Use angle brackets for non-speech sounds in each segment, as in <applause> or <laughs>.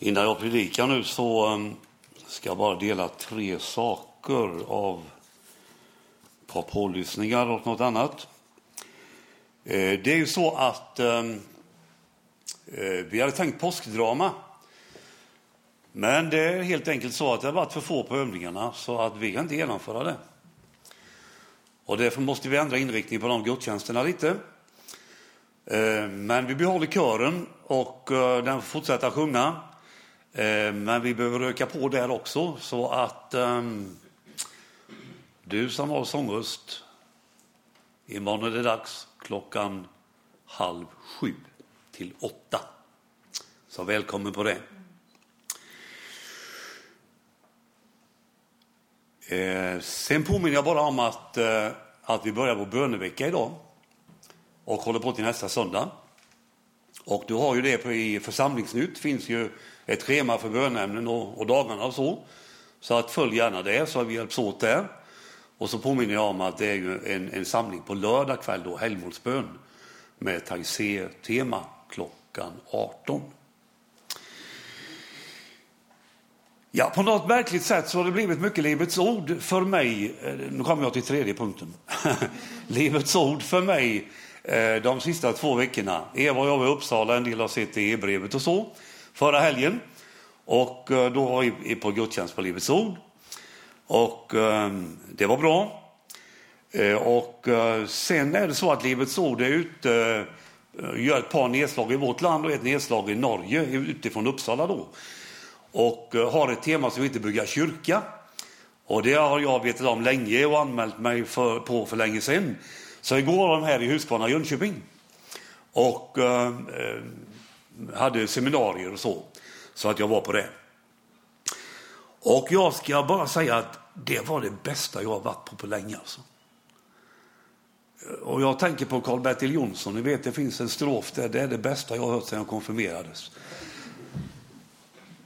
Innan jag predikar nu så um, ska jag bara dela tre saker av ett par pålyssningar och något annat. Eh, det är ju så att um, eh, vi hade tänkt påskdrama. Men det är helt enkelt så att det har varit för få på övningarna så att vi kan inte genomföra det. Och därför måste vi ändra inriktning på de gudstjänsterna lite. Eh, men vi behåller kören och den får fortsätta sjunga. Eh, men vi behöver öka på där också så att um, du som har sångröst, imorgon är det dags klockan halv sju till åtta. Så välkommen på det. Eh, sen påminner jag bara om att, eh, att vi börjar vår bönevecka idag och håller på till nästa söndag. Och du har ju det på, i Församlingsnytt, finns ju ett schema för bönämnen och, och dagarna och så. Så att följ gärna det så har vi hjälps åt där. Och så påminner jag om att det är ju en, en samling på lördag kväll då, helgmålsbön med Taizé-tema klockan 18. Ja, på något märkligt sätt så har det blivit mycket Livets ord för mig. Eh, nu kommer jag till tredje punkten. <laughs> livets ord för mig Eh, de sista två veckorna. Eva och jag var i Uppsala, en del har sett det i brevet och så förra helgen. Och eh, då var vi på gudstjänst på Livets Ord. Och ehm, det var bra. Eh, och sen är det så att Livets Ord är ute, gör ett par nedslag i vårt land och ett nedslag i Norge utifrån Uppsala då. Och har ett tema som heter Bygga kyrka. Och det har jag vetat om länge och anmält mig för, på för länge sedan. Så igår var de här i Huskvarna, Jönköping. Och eh, eh, hade seminarier och så, så att jag var på det. Och jag ska bara säga att det var det bästa jag har varit på på länge. Alltså. Och jag tänker på Karl-Bertil Jonsson, ni vet det finns en strof där, det är det bästa jag har hört sedan jag konfirmerades.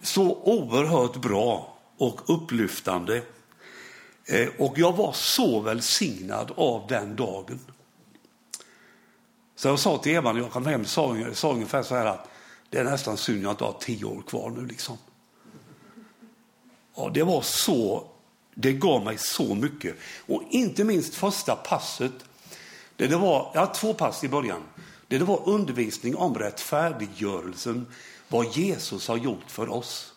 Så oerhört bra och upplyftande. Eh, och jag var så välsignad av den dagen. Så jag sa till Eva när jag kom hem, sa, sa ungefär så här att det är nästan synd jag inte har tio år kvar nu. Liksom. Ja, det var så, det gav mig så mycket. Och inte minst första passet. Det, det var, jag hade två pass i början. Det, det var undervisning om rättfärdiggörelsen, vad Jesus har gjort för oss.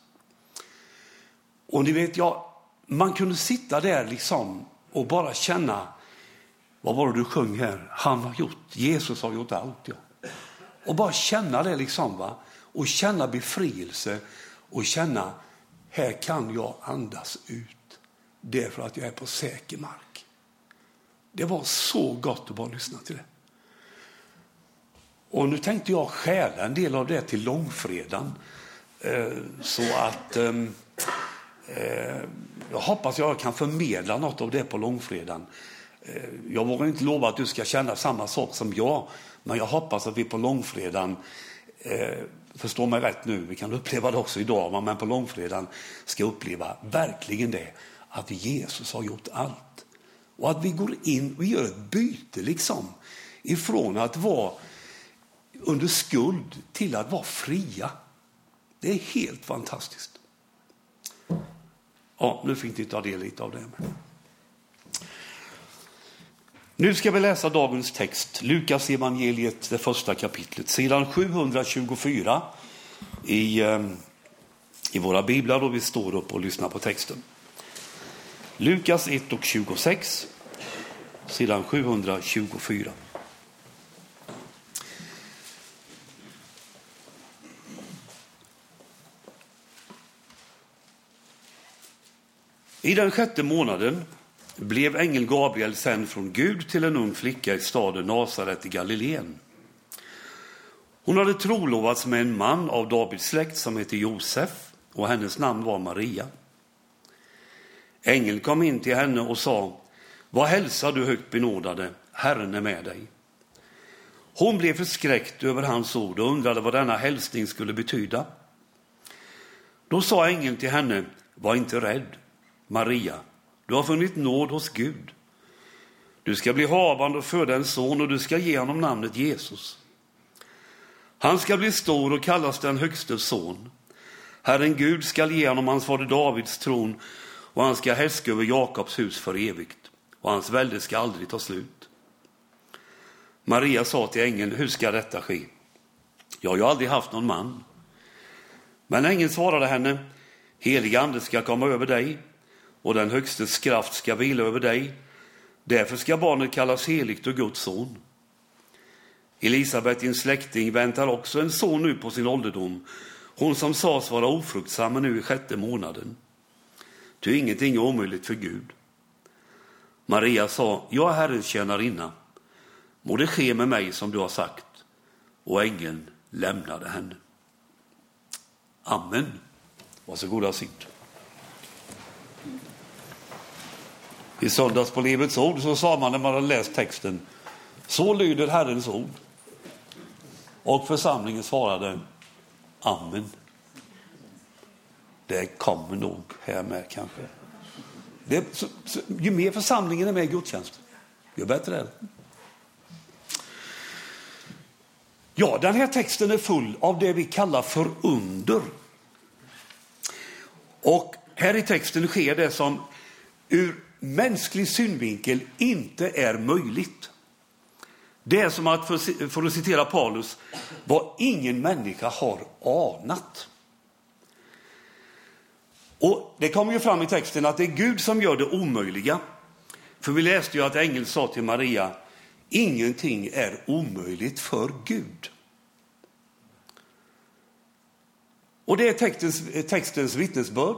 Och ni vet, ja, man kunde sitta där liksom och bara känna, vad var det du sjöng här? Han har gjort, Jesus har gjort allt. Ja. Och bara känna det liksom. Va? Och känna befrielse och känna, här kan jag andas ut. Därför att jag är på säker mark. Det var så gott att bara lyssna till det. Och nu tänkte jag stjäla en del av det till långfredagen. Eh, så att ehm, eh, jag hoppas jag kan förmedla något av det på långfredagen. Eh, jag vågar inte lova att du ska känna samma sak som jag, men jag hoppas att vi på långfredagen, eh, förstå mig rätt nu, vi kan uppleva det också idag, men på långfredagen ska uppleva verkligen det, att Jesus har gjort allt. Och att vi går in och gör ett byte liksom, ifrån att vara under skuld till att vara fria. Det är helt fantastiskt. Ja, nu fick ni ta del lite av det. Nu ska vi läsa dagens text, Lukas evangeliet, det första kapitlet, sidan 724 i, eh, i våra biblar och vi står upp och lyssnar på texten. Lukas 1 och 26, sidan 724. I den sjätte månaden blev ängeln Gabriel sänd från Gud till en ung flicka i staden Nasaret i Galileen. Hon hade trolovats med en man av Davids släkt som hette Josef och hennes namn var Maria. Ängeln kom in till henne och sa, vad hälsar du högt benådade, Herren är med dig. Hon blev förskräckt över hans ord och undrade vad denna hälsning skulle betyda. Då sa ängeln till henne, var inte rädd, Maria, du har funnit nåd hos Gud. Du ska bli havande och föda en son och du ska ge honom namnet Jesus. Han ska bli stor och kallas den högste son. Herren Gud skall ge honom hans fader Davids tron och han ska härska över Jakobs hus för evigt och hans välde ska aldrig ta slut. Maria sa till ängeln, hur ska detta ske? Jag har ju aldrig haft någon man. Men ängeln svarade henne, helig ande ska komma över dig och den högstes kraft ska vila över dig. Därför ska barnet kallas heligt och Guds son. Elisabet, din släkting, väntar också en son nu på sin ålderdom. Hon som sades vara ofruktsam nu i sjätte månaden. Ty ingenting är omöjligt för Gud. Maria sa, jag är Herrens tjänarinna. Må det ske med mig som du har sagt. Och ängeln lämnade henne. Amen. Varsågoda och sitt. I söndags på Livets ord så sa man när man hade läst texten, så lyder Herrens ord. Och församlingen svarade Amen. Det kommer nog här med kanske. Det, så, så, ju mer församlingen är med i gudstjänst, ju bättre är det. Ja, den här texten är full av det vi kallar för under. Och här i texten sker det som ur mänsklig synvinkel inte är möjligt. Det är som att, för att citera Paulus, vad ingen människa har anat. Och Det kommer ju fram i texten att det är Gud som gör det omöjliga. För vi läste ju att ängeln sa till Maria, ingenting är omöjligt för Gud. Och det är textens, textens vittnesbörd.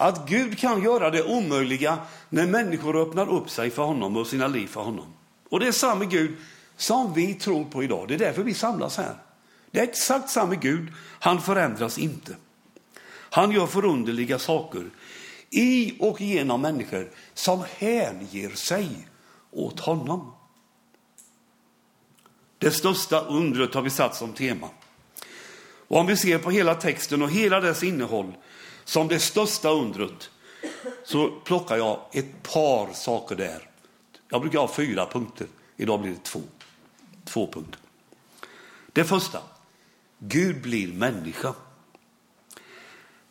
Att Gud kan göra det omöjliga när människor öppnar upp sig för honom och sina liv för honom. Och det är samma Gud som vi tror på idag. Det är därför vi samlas här. Det är exakt samma Gud. Han förändras inte. Han gör förunderliga saker i och genom människor som hänger sig åt honom. Det största undret har vi satt som tema. Och om vi ser på hela texten och hela dess innehåll som det största undret så plockar jag ett par saker där. Jag brukar ha fyra punkter, idag blir det två. Två punkter. Det första, Gud blir människa.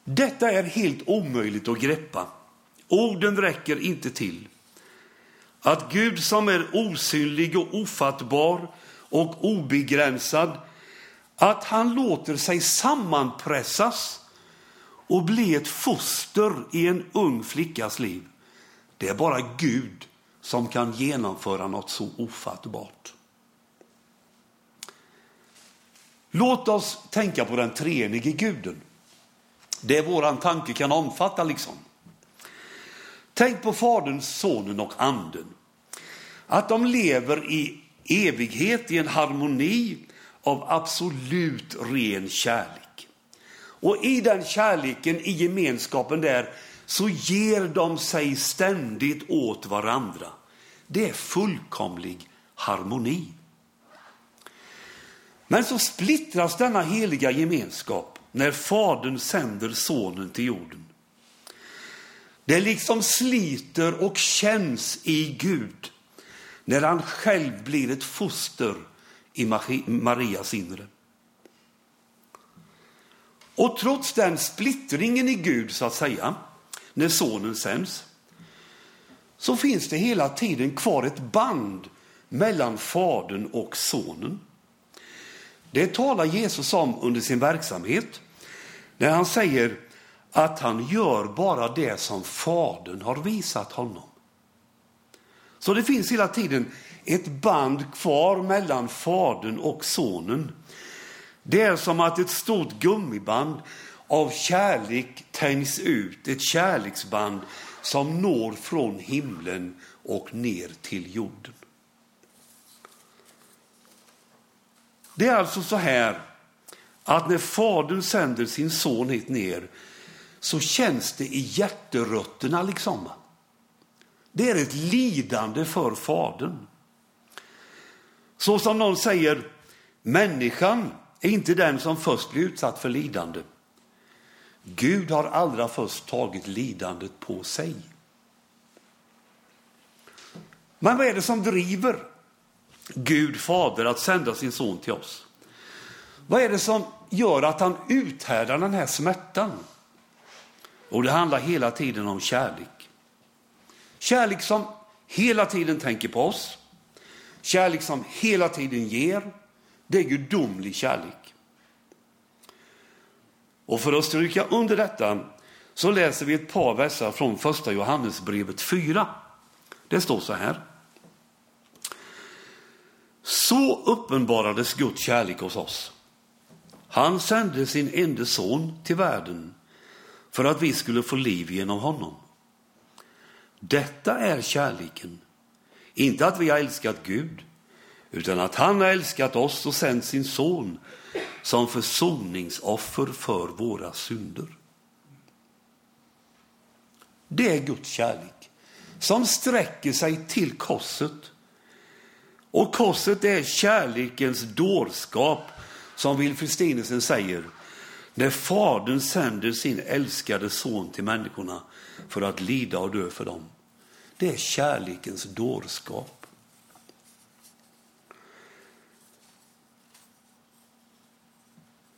Detta är helt omöjligt att greppa. Orden räcker inte till. Att Gud som är osynlig och ofattbar och obegränsad, att han låter sig sammanpressas och bli ett foster i en ung flickas liv. Det är bara Gud som kan genomföra något så ofattbart. Låt oss tänka på den treenige guden. Det våran tanke kan omfatta liksom. Tänk på Fadern, Sonen och Anden. Att de lever i evighet, i en harmoni av absolut ren kärlek. Och i den kärleken, i gemenskapen där, så ger de sig ständigt åt varandra. Det är fullkomlig harmoni. Men så splittras denna heliga gemenskap när Fadern sänder Sonen till jorden. Det liksom sliter och känns i Gud när han själv blir ett foster i Marias inre. Och trots den splittringen i Gud, så att säga, när sonen sänds, så finns det hela tiden kvar ett band mellan fadern och sonen. Det talar Jesus om under sin verksamhet när han säger att han gör bara det som fadern har visat honom. Så det finns hela tiden ett band kvar mellan fadern och sonen. Det är som att ett stort gummiband av kärlek tänjs ut, ett kärleksband som når från himlen och ner till jorden. Det är alltså så här att när Fadern sänder sin son hit ner så känns det i hjärterötterna liksom. Det är ett lidande för Fadern. Så som någon säger, människan är inte den som först blir utsatt för lidande. Gud har allra först tagit lidandet på sig. Men vad är det som driver Gud fader att sända sin son till oss? Vad är det som gör att han uthärdar den här smärtan? Och det handlar hela tiden om kärlek. Kärlek som hela tiden tänker på oss. Kärlek som hela tiden ger. Det är gudomlig kärlek. Och för att stryka under detta så läser vi ett par verser från första Johannesbrevet 4. Det står så här. Så uppenbarades Guds kärlek hos oss. Han sände sin enda son till världen för att vi skulle få liv genom honom. Detta är kärleken. Inte att vi har älskat Gud, utan att han har älskat oss och sänt sin son som försoningsoffer för våra synder. Det är Guds kärlek som sträcker sig till korset. Och korset är kärlekens dårskap, som Wilfrid Stinesen säger, när Fadern sänder sin älskade son till människorna för att lida och dö för dem. Det är kärlekens dårskap.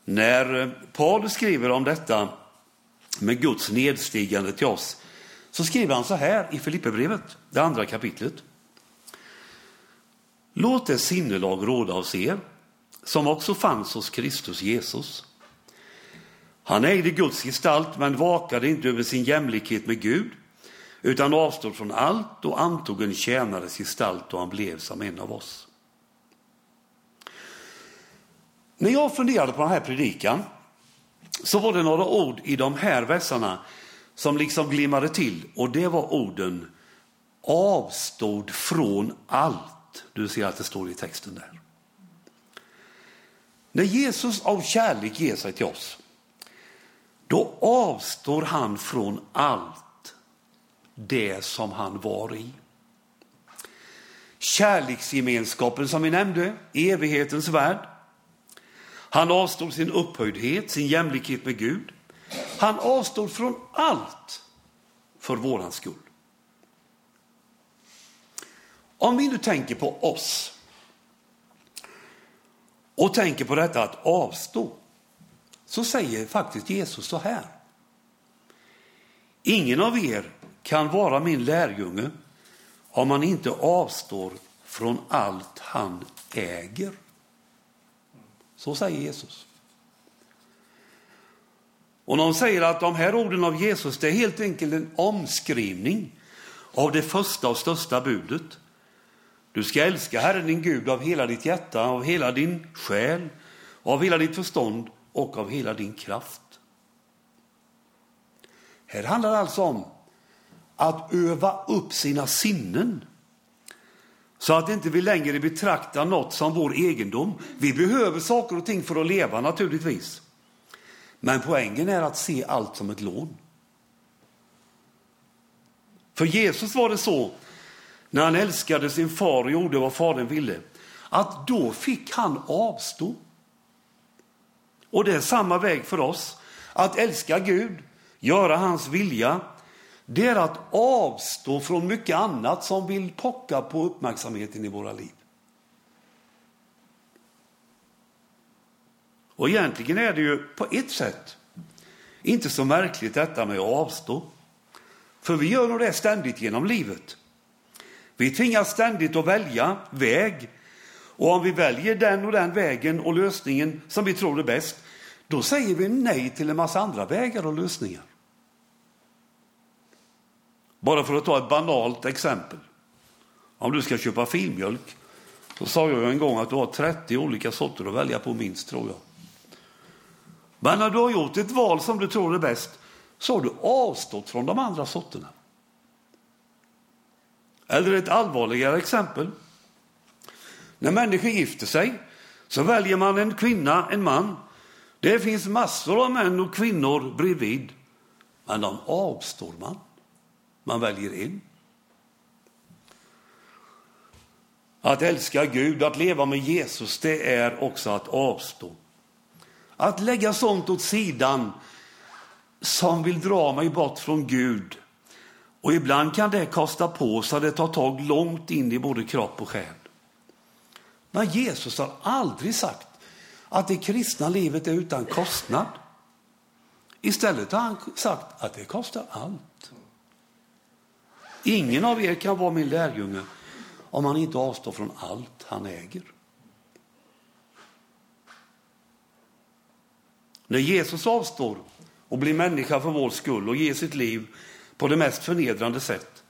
När eh, Paulus skriver om detta med Guds nedstigande till oss så skriver han så här i Filipperbrevet, det andra kapitlet. Låt det sinnelag råda hos er som också fanns hos Kristus Jesus. Han ägde Guds gestalt men vakade inte över sin jämlikhet med Gud utan avstod från allt och antog en tjänares gestalt och han blev som en av oss. När jag funderade på den här predikan så var det några ord i de här verserna som liksom glimmade till och det var orden avstod från allt. Du ser att det står i texten där. När Jesus av kärlek ger sig till oss, då avstår han från allt det som han var i. Kärleksgemenskapen som vi nämnde, evighetens värld. Han avstår sin upphöjdhet, sin jämlikhet med Gud. Han avstod från allt för våran skull. Om vi nu tänker på oss och tänker på detta att avstå, så säger faktiskt Jesus så här. Ingen av er kan vara min lärjunge om han inte avstår från allt han äger. Så säger Jesus. Och någon säger att de här orden av Jesus det är helt enkelt en omskrivning av det första och största budet. Du ska älska Herren din Gud av hela ditt hjärta, av hela din själ, av hela ditt förstånd och av hela din kraft. Här handlar det alltså om att öva upp sina sinnen så att inte vi längre betraktar något som vår egendom. Vi behöver saker och ting för att leva naturligtvis. Men poängen är att se allt som ett lån. För Jesus var det så, när han älskade sin far och gjorde vad fadern ville, att då fick han avstå. Och det är samma väg för oss. Att älska Gud, göra hans vilja, det är att avstå från mycket annat som vill pocka på uppmärksamheten i våra liv. Och egentligen är det ju på ett sätt inte så märkligt detta med att avstå. För vi gör nog det ständigt genom livet. Vi tvingas ständigt att välja väg. Och om vi väljer den och den vägen och lösningen som vi tror är bäst, då säger vi nej till en massa andra vägar och lösningar. Bara för att ta ett banalt exempel. Om du ska köpa filmjölk, så sa jag en gång att du har 30 olika sorter att välja på minst, tror jag. Men när du har gjort ett val som du tror är bäst, så har du avstått från de andra sorterna. Eller ett allvarligare exempel. När människor gifter sig så väljer man en kvinna, en man. Det finns massor av män och kvinnor bredvid, men de avstår man. Man väljer en. Att älska Gud, att leva med Jesus, det är också att avstå. Att lägga sånt åt sidan som vill dra mig bort från Gud. Och ibland kan det kosta på så det tar tag långt in i både kropp och själ. Men Jesus har aldrig sagt att det kristna livet är utan kostnad. Istället har han sagt att det kostar allt. Ingen av er kan vara min lärjunge om han inte avstår från allt han äger. När Jesus avstår och blir människa för vår skull och ger sitt liv på det mest förnedrande sätt,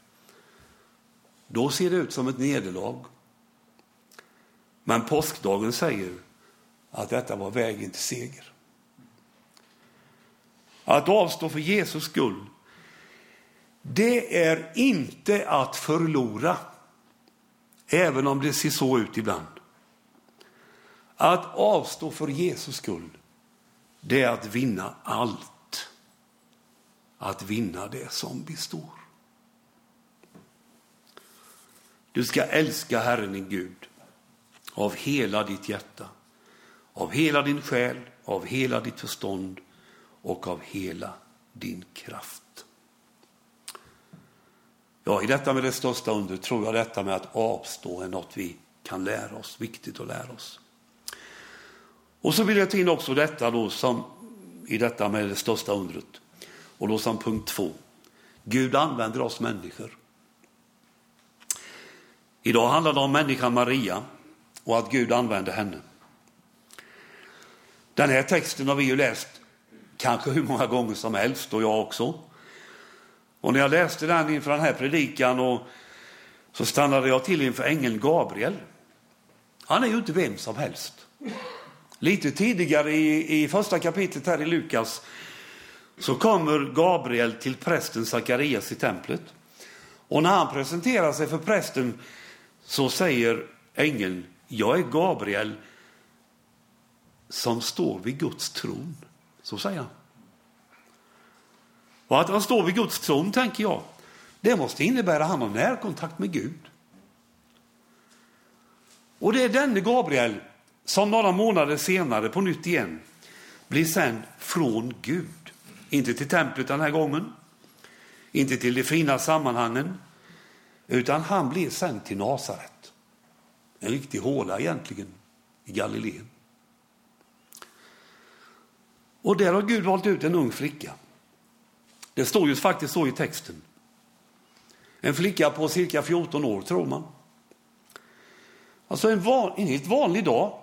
då ser det ut som ett nederlag. Men påskdagen säger att detta var vägen till seger. Att avstå för Jesus skull, det är inte att förlora, även om det ser så ut ibland. Att avstå för Jesus skull, det är att vinna allt. Att vinna det som består. Du ska älska Herren din Gud av hela ditt hjärta, av hela din själ, av hela ditt förstånd och av hela din kraft. Ja, i detta med det största under tror jag detta med att avstå är något vi kan lära oss, viktigt att lära oss. Och så vill jag ta in också detta då som i detta med det största undret. Och då som punkt två. Gud använder oss människor. Idag handlar det om människan Maria och att Gud använder henne. Den här texten har vi ju läst kanske hur många gånger som helst och jag också. Och när jag läste den inför den här predikan och så stannade jag till inför ängeln Gabriel. Han är ju inte vem som helst. Lite tidigare i, i första kapitlet här i Lukas så kommer Gabriel till prästen Sakarias i templet. Och när han presenterar sig för prästen så säger ängeln, jag är Gabriel som står vid Guds tron. Så säger han. Och att han står vid Guds tron, tänker jag, det måste innebära att han har närkontakt med Gud. Och det är denne Gabriel som några månader senare på nytt igen blir sänd från Gud. Inte till templet den här gången, inte till de fina sammanhangen, utan han blir sänd till Nasaret. En riktig håla egentligen i Galileen. Och där har Gud valt ut en ung flicka. Det står ju faktiskt så i texten. En flicka på cirka 14 år, tror man. Alltså en, van, en helt vanlig dag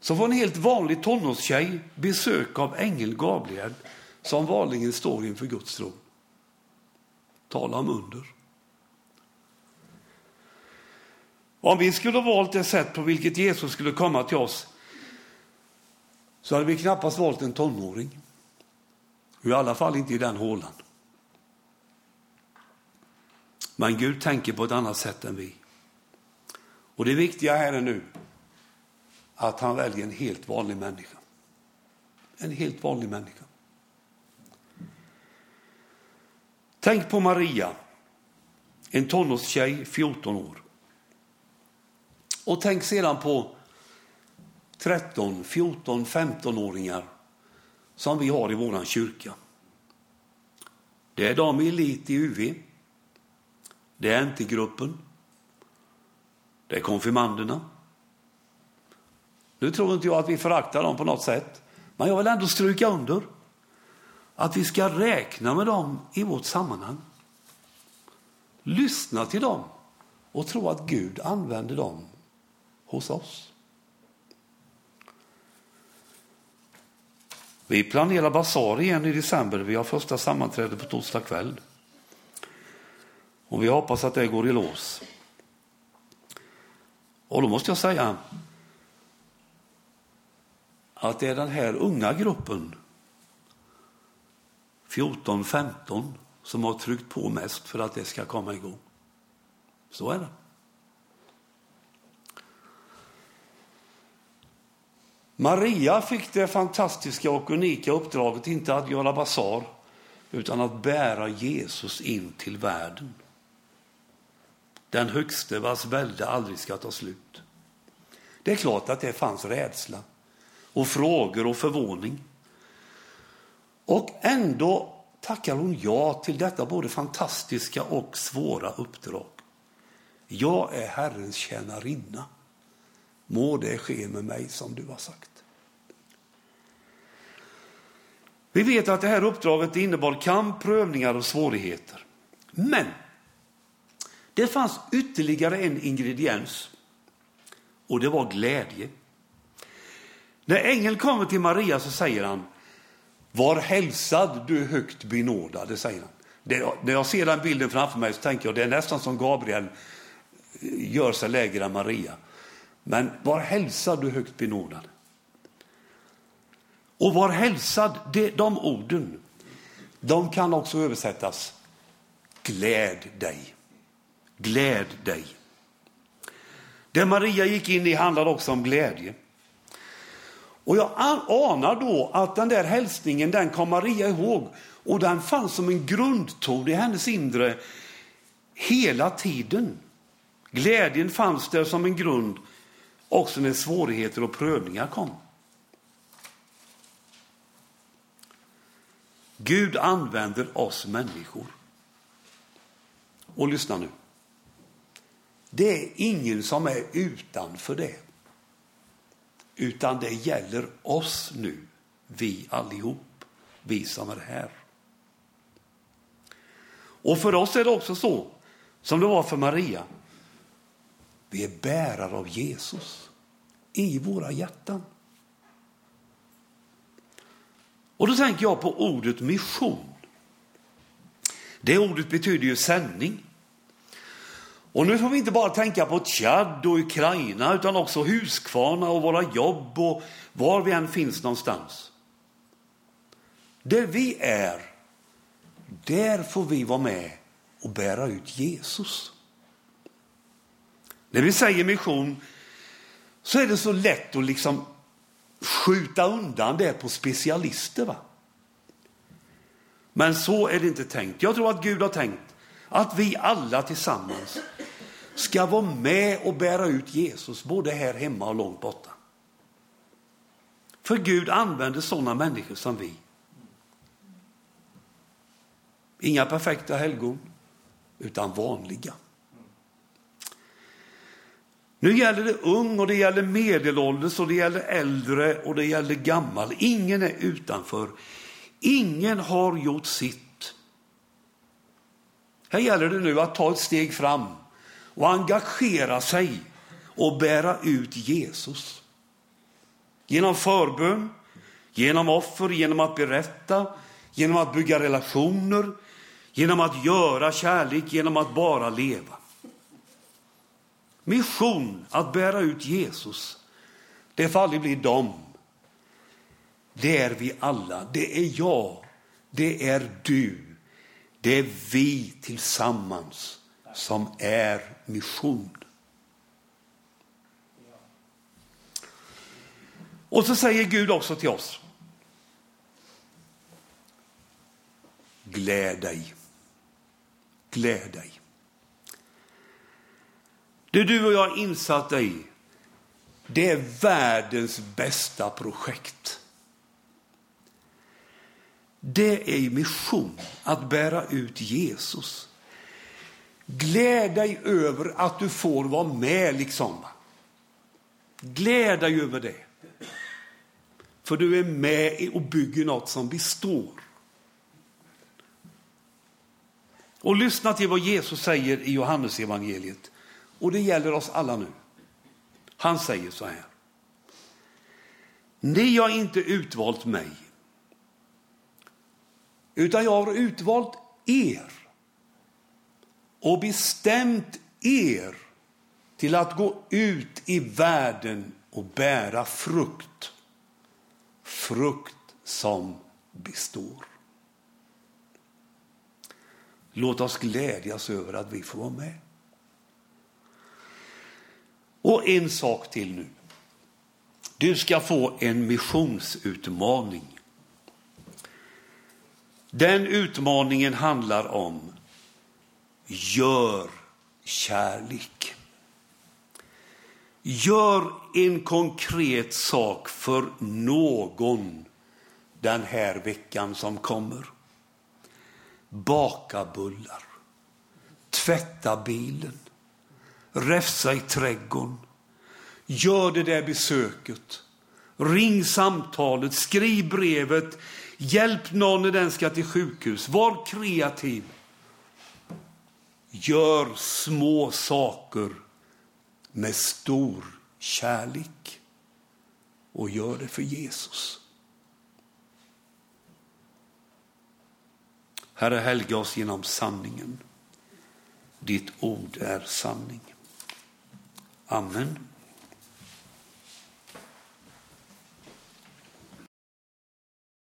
så får en helt vanlig tonårstjej besök av ängeln Gabriel som vanligen står inför Guds tron. Tala om under. Om vi skulle ha valt det sätt på vilket Jesus skulle komma till oss så hade vi knappast valt en tonåring. Och I alla fall inte i den hålan. Men Gud tänker på ett annat sätt än vi. Och det viktiga här är nu att han väljer en helt vanlig människa. En helt vanlig människa. Tänk på Maria, en tonårstjej, 14 år. Och tänk sedan på 13, 14, 15-åringar som vi har i vår kyrka. Det är de i elit i UV. Det är NT-gruppen. Det är konfirmanderna. Nu tror inte jag att vi föraktar dem på något sätt, men jag vill ändå stryka under att vi ska räkna med dem i vårt sammanhang. Lyssna till dem och tro att Gud använder dem hos oss. Vi planerar basar igen i december. Vi har första sammanträde på torsdag kväll. Och vi hoppas att det går i lås. Och då måste jag säga att det är den här unga gruppen, 14-15, som har tryckt på mest för att det ska komma igång. Så är det. Maria fick det fantastiska och unika uppdraget inte att göra basar utan att bära Jesus in till världen. Den högste vars välde aldrig ska ta slut. Det är klart att det fanns rädsla och frågor och förvåning. Och ändå tackar hon ja till detta både fantastiska och svåra uppdrag. Jag är Herrens tjänarinna. Må det ske med mig som du har sagt. Vi vet att det här uppdraget innebar kamp, prövningar och svårigheter. Men det fanns ytterligare en ingrediens och det var glädje. När ängeln kommer till Maria så säger han Var hälsad du högt benådade, säger han. Det, när jag ser den bilden framför mig så tänker jag det är nästan som Gabriel gör sig lägre än Maria. Men var hälsad du högt benådad. Och var hälsad, de, de orden, de kan också översättas gläd dig. Gläd dig. Det Maria gick in i handlade också om glädje. Och jag anar då att den där hälsningen, den kom Maria ihåg och den fanns som en grundton i hennes inre hela tiden. Glädjen fanns där som en grund också när svårigheter och prövningar kom. Gud använder oss människor. Och lyssna nu. Det är ingen som är utanför det. Utan det gäller oss nu, vi allihop, vi som är här. Och för oss är det också så, som det var för Maria. Vi är bärare av Jesus i våra hjärtan. Och då tänker jag på ordet mission. Det ordet betyder ju sändning. Och nu får vi inte bara tänka på Tchad och Ukraina utan också Huskvarna och våra jobb och var vi än finns någonstans. Där vi är, där får vi vara med och bära ut Jesus. När vi säger mission så är det så lätt att liksom skjuta undan det på specialister. Va? Men så är det inte tänkt. Jag tror att Gud har tänkt att vi alla tillsammans ska vara med och bära ut Jesus både här hemma och långt borta. För Gud använder sådana människor som vi. Inga perfekta helgon, utan vanliga. Nu gäller det ung och det gäller medelålders och det gäller äldre och det gäller gammal. Ingen är utanför. Ingen har gjort sitt. Här gäller det nu att ta ett steg fram och engagera sig och bära ut Jesus. Genom förbön, genom offer, genom att berätta, genom att bygga relationer, genom att göra kärlek, genom att bara leva. Mission, att bära ut Jesus, det får aldrig bli dem. Det är vi alla. Det är jag. Det är du. Det är vi tillsammans som är mission. Och så säger Gud också till oss. Gläd dig. Gläd dig. Det du och jag insatta i, det är världens bästa projekt. Det är mission, att bära ut Jesus. Gläd dig över att du får vara med liksom. Gläd dig över det. För du är med och bygger något som består. Och lyssna till vad Jesus säger i Johannesevangeliet. Och det gäller oss alla nu. Han säger så här. Ni har inte utvalt mig, utan jag har utvalt er och bestämt er till att gå ut i världen och bära frukt. Frukt som består. Låt oss glädjas över att vi får vara med. Och en sak till nu. Du ska få en missionsutmaning. Den utmaningen handlar om gör kärlek. Gör en konkret sak för någon den här veckan som kommer. Baka bullar, tvätta bilen, räfsa i trädgården. Gör det där besöket. Ring samtalet, skriv brevet, Hjälp någon när den ska till sjukhus. Var kreativ. Gör små saker med stor kärlek. Och gör det för Jesus. Herre, helga oss genom sanningen. Ditt ord är sanning. Amen.